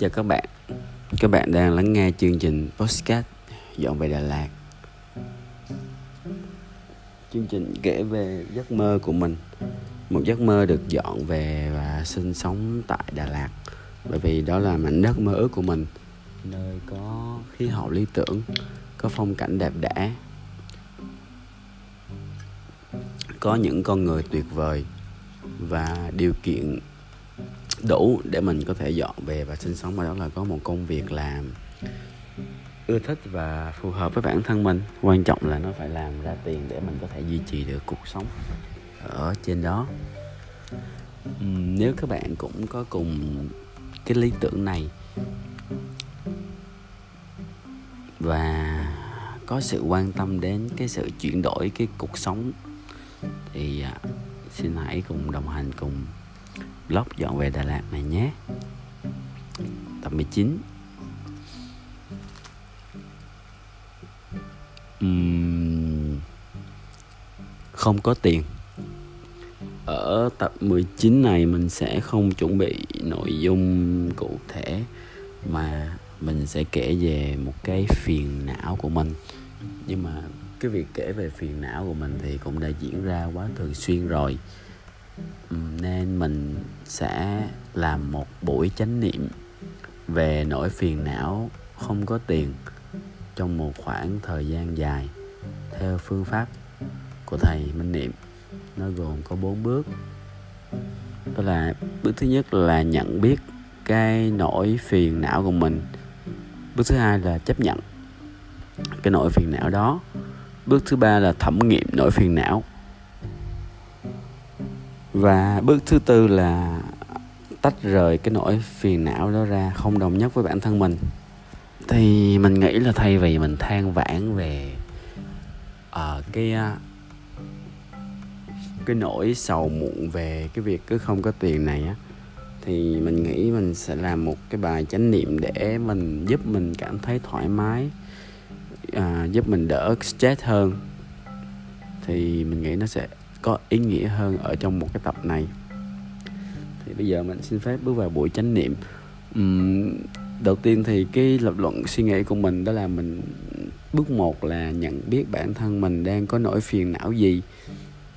chào các bạn. Các bạn đang lắng nghe chương trình Postcard Dọn về Đà Lạt. Chương trình kể về giấc mơ của mình. Một giấc mơ được dọn về và sinh sống tại Đà Lạt. Bởi vì đó là mảnh đất mơ ước của mình. Nơi có khí hậu lý tưởng, Có phong cảnh đẹp đẽ, Có những con người tuyệt vời Và điều kiện đủ để mình có thể dọn về và sinh sống và đó là có một công việc làm ưa thích và phù hợp với bản thân mình. Quan trọng là nó phải làm ra tiền để mình có thể duy trì được cuộc sống ở trên đó. Nếu các bạn cũng có cùng cái lý tưởng này và có sự quan tâm đến cái sự chuyển đổi cái cuộc sống, thì à, xin hãy cùng đồng hành cùng blog dọn về Đà Lạt này nhé. Tập 19 uhm, Không có tiền. Ở tập 19 này mình sẽ không chuẩn bị nội dung cụ thể Mà mình sẽ kể về một cái phiền não của mình. Nhưng mà cái việc kể về phiền não của mình thì cũng đã diễn ra quá thường xuyên rồi nên mình sẽ làm một buổi chánh niệm về nỗi phiền não không có tiền trong một khoảng thời gian dài theo phương pháp của thầy minh niệm. Nó gồm có bốn bước. Đó là bước thứ nhất là nhận biết cái nỗi phiền não của mình. Bước thứ hai là chấp nhận cái nỗi phiền não đó. Bước thứ ba là thẩm nghiệm nỗi phiền não và bước thứ tư là tách rời cái nỗi phiền não đó ra không đồng nhất với bản thân mình. Thì mình nghĩ là thay vì mình than vãn về uh, cái uh, cái nỗi sầu muộn về cái việc cứ không có tiền này á thì mình nghĩ mình sẽ làm một cái bài chánh niệm để mình giúp mình cảm thấy thoải mái à, giúp mình đỡ stress hơn. Thì mình nghĩ nó sẽ có ý nghĩa hơn ở trong một cái tập này. Thì bây giờ mình xin phép bước vào buổi chánh niệm. Uhm, đầu tiên thì cái lập luận suy nghĩ của mình đó là mình bước một là nhận biết bản thân mình đang có nỗi phiền não gì.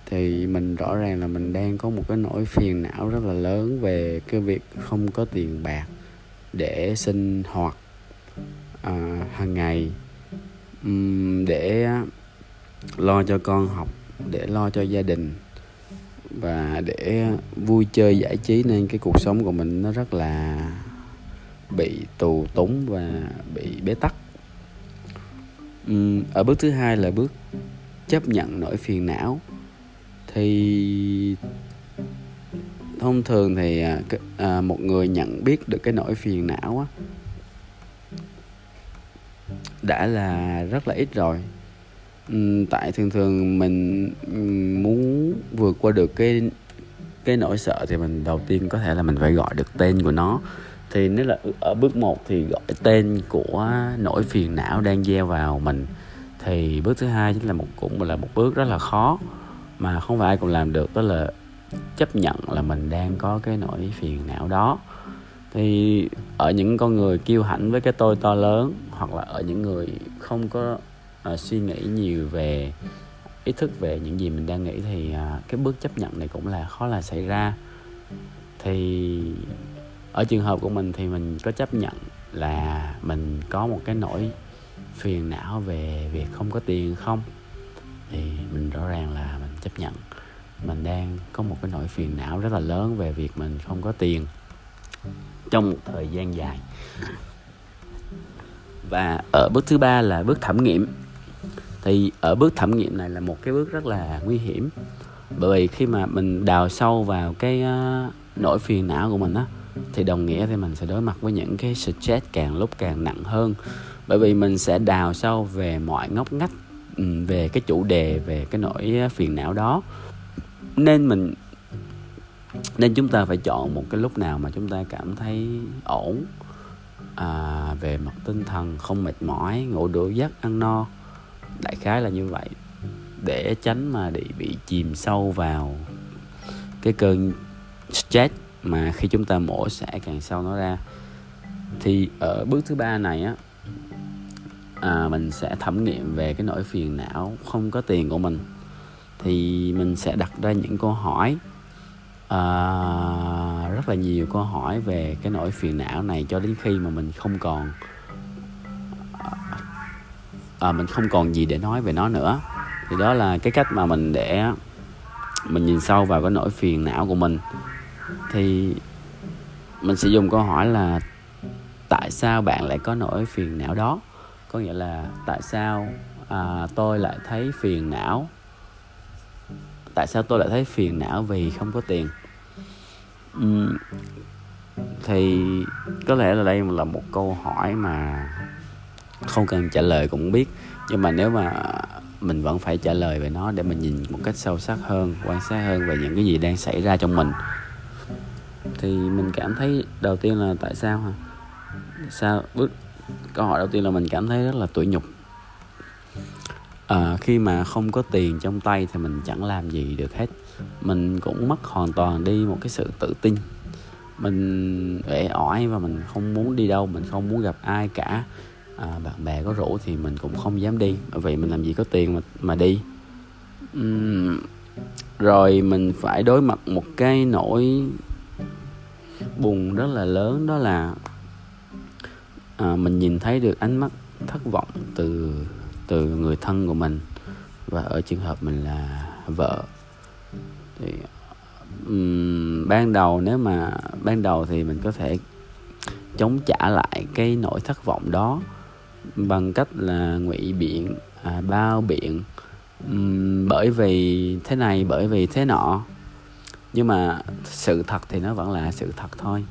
Thì mình rõ ràng là mình đang có một cái nỗi phiền não rất là lớn về cái việc không có tiền bạc để sinh hoạt à, hàng ngày. Um, để lo cho con học để lo cho gia đình và để vui chơi giải trí nên cái cuộc sống của mình nó rất là bị tù túng và bị bế tắc. Ở bước thứ hai là bước chấp nhận nỗi phiền não. Thì thông thường thì à, à, một người nhận biết được cái nỗi phiền não á đã là rất là ít rồi. Ừ, tại thường thường mình ừ, muốn vượt qua được cái cái nỗi sợ thì mình đầu tiên có thể là mình phải gọi được tên của nó. Thì nếu là ở bước 1 thì gọi tên của nỗi phiền não đang gieo vào mình. Thì bước thứ hai chính là một, cũng là một bước rất là khó, mà không phải ai cũng làm được, đó là chấp nhận là mình đang có cái nỗi phiền não đó. Thì ở những con người kiêu hãnh với cái tôi to lớn hoặc là ở những người không có uh, suy nghĩ nhiều về ý thức về những gì mình đang nghĩ thì uh, cái bước chấp nhận này cũng là khó là xảy ra. Thì ở trường hợp của mình thì mình có chấp nhận là mình có một cái nỗi phiền não về việc không có tiền không? Thì mình rõ ràng là mình chấp nhận. Mình đang có một cái nỗi phiền não rất là lớn về việc mình không có tiền trong một thời gian dài. Và ở bước thứ ba là bước thẩm nghiệm thì ở bước thẩm nghiệm này là một cái bước rất là nguy hiểm. Bởi vì khi mà mình đào sâu vào cái uh, nỗi phiền não của mình á thì đồng nghĩa thì mình sẽ đối mặt với những cái stress càng lúc càng nặng hơn. Bởi vì mình sẽ đào sâu về mọi ngóc ngách ừ, về cái chủ đề về cái nỗi ờ, phiền não đó. Nên mình nên chúng ta phải chọn một cái lúc nào mà chúng ta cảm thấy ổn à, về mặt tinh thần không mệt mỏi ngủ đủ giấc ăn no đại khái là như vậy. Để tránh mà bị bị chìm sâu vào cái cơn stress mà khi chúng ta mổ sẽ càng sâu nó ra. Thì ở bước thứ ba này á à, mình sẽ thẩm nghiệm về cái nỗi phiền não không có tiền của mình. Thì mình sẽ đặt ra những câu hỏi à, rất là nhiều câu hỏi về cái nỗi phiền não này cho đến khi mà mình không còn à, mình không còn gì để nói về nó nữa. Thì đó là cái cách mà mình để mình nhìn sâu vào cái nỗi phiền não của mình. Thì mình sẽ dùng câu hỏi là tại sao bạn lại có nỗi phiền não đó? Có nghĩa là tại sao à, tôi lại thấy phiền não? Tại sao tôi lại thấy phiền não vì không có tiền? Uhm, thì có lẽ là đây là một câu hỏi mà không cần trả lời cũng biết. Nhưng mà nếu mà mình vẫn phải trả lời về nó để mình nhìn một cách sâu sắc hơn quan sát hơn về những cái gì đang xảy ra trong mình. Thì mình cảm thấy đầu tiên là tại sao hả? Sao bước câu hỏi đầu tiên là mình cảm thấy rất là tủi nhục. À, khi mà không có tiền trong tay thì mình chẳng làm gì được hết. Mình cũng mất hoàn toàn đi một cái sự tự tin. Mình uể oải và mình không muốn đi đâu mình không muốn gặp ai cả à, bạn bè có rủ thì mình cũng không dám đi bởi vì mình làm gì có tiền mà mà đi. Uhm, rồi mình phải đối mặt một cái nỗi buồn rất là lớn đó là à, mình nhìn thấy được ánh mắt thất vọng từ từ người thân của mình. Và ở trường hợp mình là vợ thì um, ban đầu nếu mà ban đầu thì mình có thể chống trả lại cái nỗi thất vọng đó bằng cách là ngụy biện à, bao biện. Um, bởi vì thế này bởi vì thế nọ. Nhưng mà sự thật thì nó vẫn là sự thật thôi.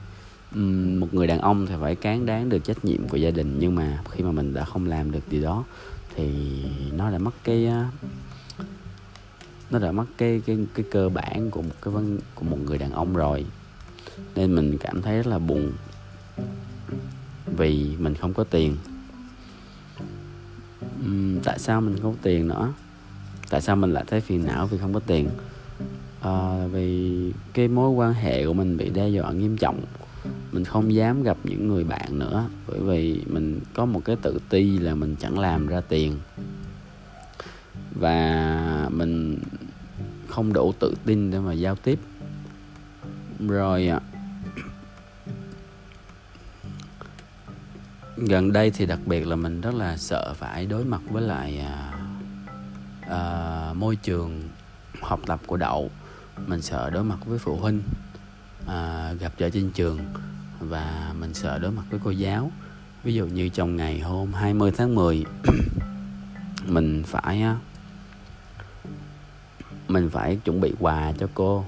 Um, một người đàn ông thì phải cán đáng được trách nhiệm của gia đình nhưng mà khi mà mình đã không làm được điều đó thì nó đã mất cái nó đã mất cái cái cái cơ bản của một cái vấn của một người đàn ông rồi. Nên mình cảm thấy rất là buồn vì mình không có tiền uhm, tại sao mình không có tiền nữa? Tại sao mình lại thấy phiền não vì không có tiền? À, vì cái mối quan hệ của mình bị đe dọa nghiêm trọng. Mình không dám gặp những người bạn nữa bởi vì mình có một cái tự ti là mình chẳng làm ra tiền. Và mình không đủ tự tin để mà giao tiếp. Rồi gần đây thì đặc biệt là mình rất là sợ phải đối mặt với lại à, à, môi trường học tập của đậu. Mình sợ đối mặt với phụ huynh à, gặp trở trên trường và mình sợ đối mặt với cô giáo. Ví dụ như trong ngày hôm 20 tháng 10 mình phải mình phải chuẩn bị quà cho cô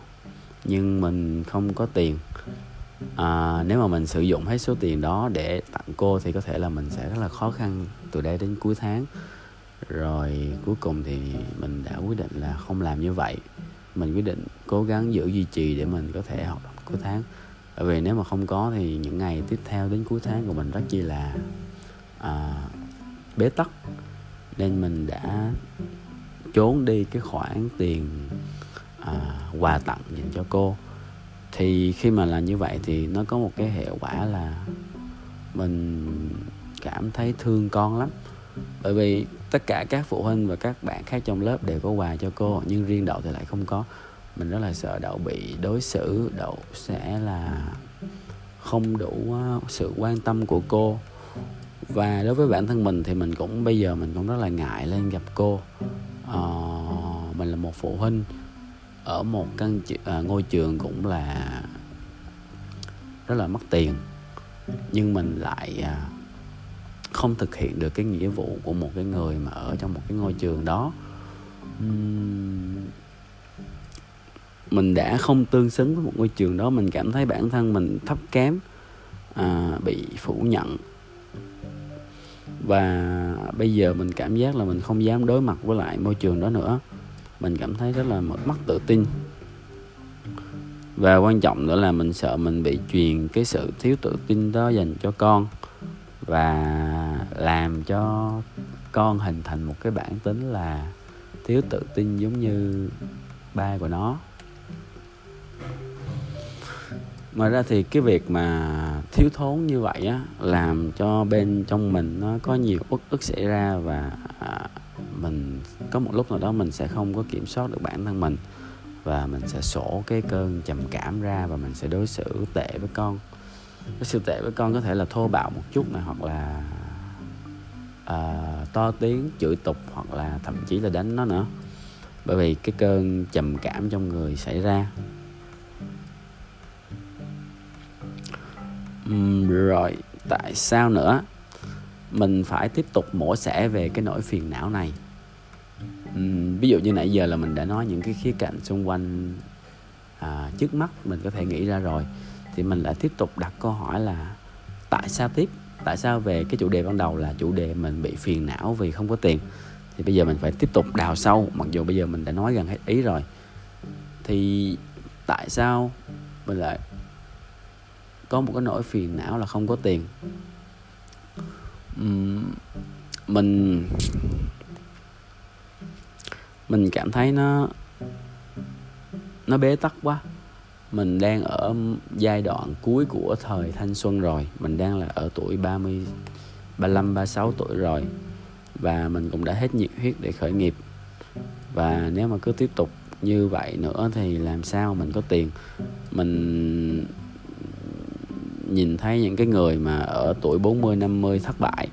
nhưng mình không có tiền à, nếu mà mình sử dụng hết số tiền đó để tặng cô thì có thể là mình sẽ rất là khó khăn từ đây đến cuối tháng. Rồi cuối cùng thì mình đã quyết định là không làm như vậy. Mình quyết định cố gắng giữ duy trì để mình có thể học động cuối tháng. Bởi vì nếu mà không có thì những ngày tiếp theo đến cuối tháng của mình rất chi là à, bế tắc. Nên mình đã trốn đi cái khoản tiền à, quà tặng dành cho cô thì khi mà làm như vậy thì nó có một cái hệ quả là mình cảm thấy thương con lắm. Bởi vì tất cả các phụ huynh và các bạn khác trong lớp đều có quà cho cô nhưng riêng đậu thì lại không có. Mình rất là sợ đậu bị đối xử đậu sẽ là không đủ ờ, sự quan tâm của cô. Và đối với bản thân mình thì mình cũng bây giờ mình cũng rất là ngại lên gặp cô. Ờ, mình là một phụ huynh ở một căn à, ngôi trường cũng là rất là mất tiền nhưng mình lại à, không thực hiện được cái nghĩa vụ của một cái người mà ở trong một cái ngôi trường đó. Uhm, mình đã không tương xứng với một ngôi trường đó mình cảm thấy bản thân mình thấp kém à, bị phủ nhận. Và bây giờ mình cảm giác là mình không dám đối mặt với lại môi trường đó nữa mình cảm thấy rất là mất tự tin. Và quan trọng nữa là mình sợ mình bị truyền cái sự thiếu tự tin đó dành cho con và làm cho con hình thành một cái bản tính là thiếu tự tin giống như ba của nó. Ngoài ra thì cái việc mà thiếu thốn như vậy á làm cho bên trong mình nó có nhiều uất ức xảy ra và à, mình có một lúc nào đó mình sẽ không có kiểm soát được bản thân mình và mình sẽ sổ cái cơn trầm cảm ra và mình sẽ đối xử tệ với con. Đối xử tệ với con có thể là thô bạo một chút này hoặc là uh, to tiếng chửi tục hoặc là thậm chí là đánh nó nữa. Bởi vì cái cơn trầm cảm trong người xảy ra. Uhm, rồi tại sao nữa? Mình phải tiếp tục mổ xẻ về cái nỗi phiền não này uhm, ví dụ như nãy giờ là mình đã nói những cái khía cạnh xung quanh à, trước mắt mình có thể nghĩ ra rồi. Thì mình lại tiếp tục đặt câu hỏi là tại sao tiếp? Tại sao về cái chủ đề ban đầu là chủ đề mình bị phiền não vì không có tiền? Thì bây giờ mình phải tiếp tục đào sâu mặc dù bây giờ mình đã nói gần hết ý rồi. Thì tại sao mình lại có một cái nỗi phiền não là không có tiền? Uhm, mình mình cảm thấy nó nó bế tắc quá. Mình đang ở giai đoạn cuối của thời thanh xuân rồi. Mình đang là ở tuổi 30 35 36 tuổi rồi. Và mình cũng đã hết nhiệt huyết để khởi nghiệp. Và nếu mà cứ tiếp tục như vậy nữa thì làm sao mình có tiền? Mình nhìn thấy những cái người mà ở tuổi 40 50 thất bại,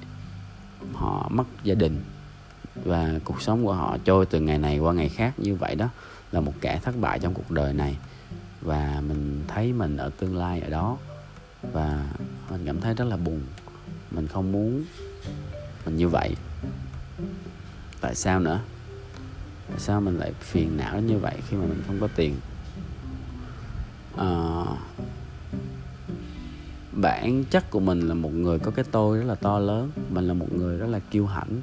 họ mất gia đình và cuộc sống của họ trôi từ ngày này qua ngày khác như vậy đó là một kẻ thất bại trong cuộc đời này. Và mình thấy mình ở tương lai ở đó. Và mình cảm thấy rất là buồn. Mình không muốn mình như vậy. Tại sao nữa? Tại sao mình lại phiền não như vậy khi mà mình không có tiền? À, bản chất của mình là một người có cái tôi rất là to lớn. Mình là một người rất là kiêu hãnh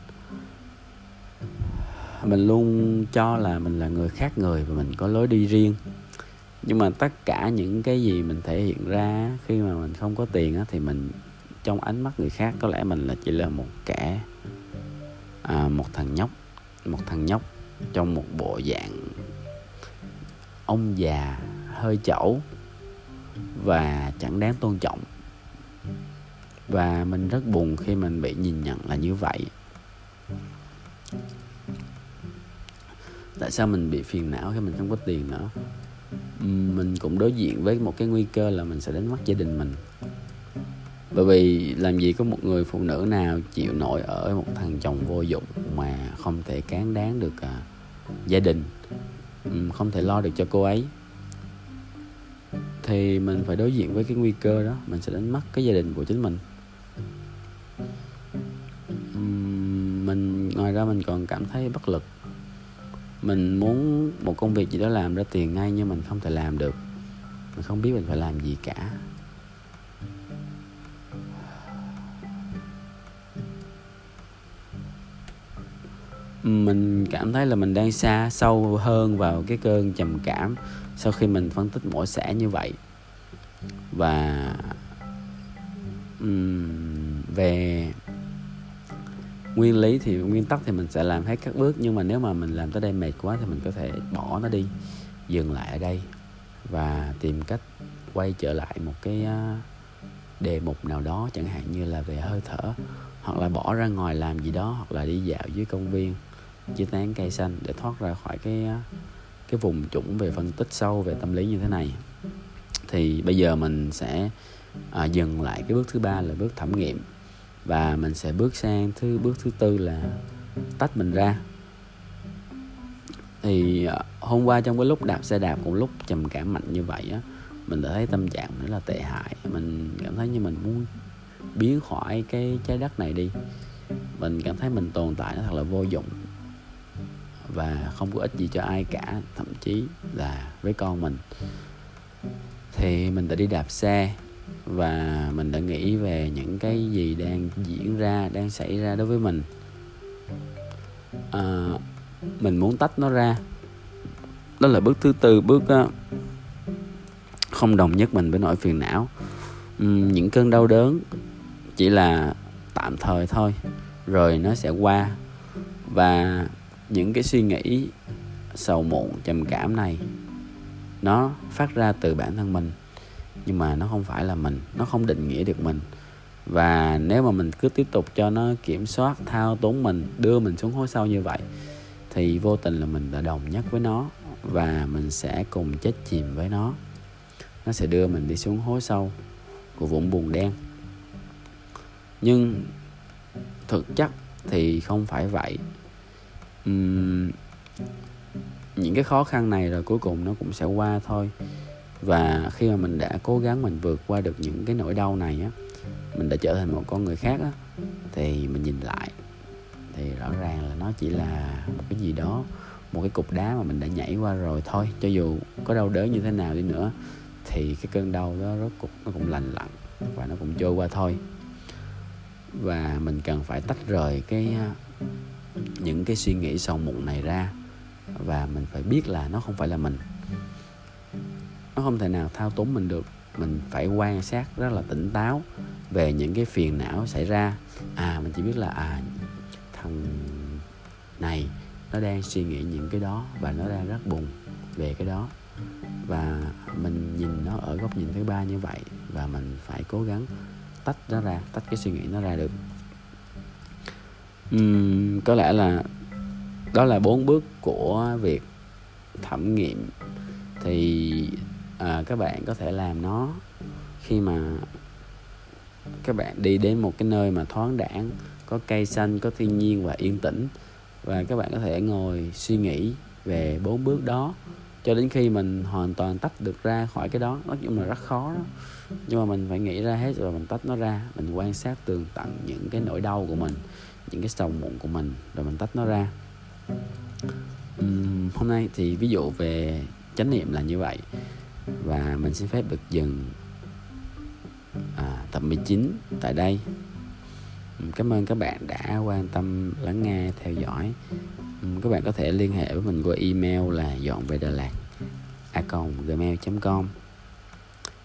mình luôn cho là mình là người khác người và mình có lối đi riêng. Nhưng mà tất cả những cái gì mình thể hiện ra khi mà mình không có tiền á, thì mình trong ánh mắt người khác có lẽ mình là chỉ là một kẻ à, một thằng nhóc một thằng nhóc trong một bộ dạng ông già hơi chẩu và chẳng đáng tôn trọng. Và mình rất buồn khi mình bị nhìn nhận là như vậy. Tại sao mình bị phiền não khi mình không có tiền nữa mình cũng đối diện với một cái nguy cơ là mình sẽ đánh mất gia đình mình. Bởi vì làm gì có một người phụ nữ nào chịu nổi ở một thằng chồng vô dụng mà không thể cán đáng được à, gia đình không thể lo được cho cô ấy. Thì mình phải đối diện với cái nguy cơ đó mình sẽ đánh mất cái gia đình của chính mình. Mình ngoài ra mình còn cảm thấy bất lực mình muốn một công việc gì đó làm ra tiền ngay nhưng mình không thể làm được. Mình không biết mình phải làm gì cả. Mình cảm thấy là mình đang xa sâu hơn vào cái cơn trầm cảm sau khi mình phân tích mỗi xã như vậy. Và um, về nguyên lý thì nguyên tắc thì mình sẽ làm hết các bước nhưng mà nếu mà mình làm tới đây mệt quá thì mình có thể bỏ nó đi dừng lại ở đây và tìm cách quay trở lại một cái đề mục nào đó chẳng hạn như là về hơi thở hoặc là bỏ ra ngoài làm gì đó hoặc là đi dạo dưới công viên dưới tán cây xanh để thoát ra khỏi cái cái vùng chủng về phân tích sâu về tâm lý như thế này. Thì bây giờ mình sẽ à, dừng lại cái bước thứ ba là bước thẩm nghiệm và mình sẽ bước sang thứ, bước thứ tư là tách mình ra. Thì ờ, hôm qua trong cái lúc đạp xe đạp cũng lúc trầm cảm mạnh như vậy á, mình đã thấy tâm trạng rất là tệ hại. Mình cảm thấy như mình muốn biến khỏi cái trái đất này đi. Mình cảm thấy mình tồn tại nó thật là vô dụng và không có ích gì cho ai cả, thậm chí là với con mình. Thì mình đã đi đạp xe và mình đã nghĩ về những cái gì đang diễn ra đang xảy ra đối với mình. À, mình muốn tách nó ra. Đó là bước thứ tư bước uh, không đồng nhất mình với nỗi phiền não. Uhm, những cơn đau đớn chỉ là tạm thời thôi rồi nó sẽ qua. Và những cái suy nghĩ sầu muộn trầm cảm này nó phát ra từ bản thân mình nhưng mà nó không phải là mình nó không định nghĩa được mình. Và nếu mà mình cứ tiếp tục cho nó kiểm soát thao túng mình đưa mình xuống hố sâu như vậy thì vô tình là mình đã đồng nhất với nó và mình sẽ cùng chết chìm với nó. Nó sẽ đưa mình đi xuống hố sâu của vũng buồn đen. Nhưng thực chất thì không phải vậy. Uhm, những cái khó khăn này rồi cuối cùng nó cũng sẽ qua thôi và khi mà mình đã cố gắng mình vượt qua được những cái nỗi đau này á, mình đã trở thành một con người khác á, thì mình nhìn lại, thì rõ ràng là nó chỉ là một cái gì đó, một cái cục đá mà mình đã nhảy qua rồi thôi. Cho dù có đau đớn như thế nào đi nữa, thì cái cơn đau đó rốt cục nó cũng lành lặn và nó cũng trôi qua thôi. Và mình cần phải tách rời cái những cái suy nghĩ sầu muộn này ra và mình phải biết là nó không phải là mình nó không thể nào thao túng mình được. Mình phải quan sát rất là tỉnh táo về những cái phiền não xảy ra. À mình chỉ biết là à thằng này nó đang suy nghĩ những cái đó và nó đang rất buồn về cái đó. Và mình nhìn nó ở góc nhìn thứ ba như vậy và mình phải cố gắng tách nó ra tách cái suy nghĩ nó ra được. Uhm, có lẽ là đó là bốn bước của việc thẩm nghiệm. Thì à, các bạn có thể làm nó khi mà các bạn đi đến một cái nơi mà thoáng đãng có cây xanh có thiên nhiên và yên tĩnh. Và các bạn có thể ngồi suy nghĩ về bốn bước đó cho đến khi mình hoàn toàn tách được ra khỏi cái đó. Nói chung là rất khó đó. Nhưng mà mình phải nghĩ ra hết rồi mình tách nó ra. Mình quan sát tường tận những cái nỗi đau của mình những cái sầu muộn của mình rồi mình tách nó ra. Uhm, hôm nay thì ví dụ về chánh niệm là như vậy và mình xin phép được dừng à, tập 19 tại đây. Cảm ơn các bạn đã quan tâm lắng nghe theo dõi. Các bạn có thể liên hệ với mình qua email là dọn về Đà Lạt a gmail.com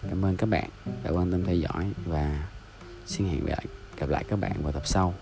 cảm ơn các bạn đã quan tâm theo dõi và xin hẹn gặp lại gặp lại các bạn vào tập sau.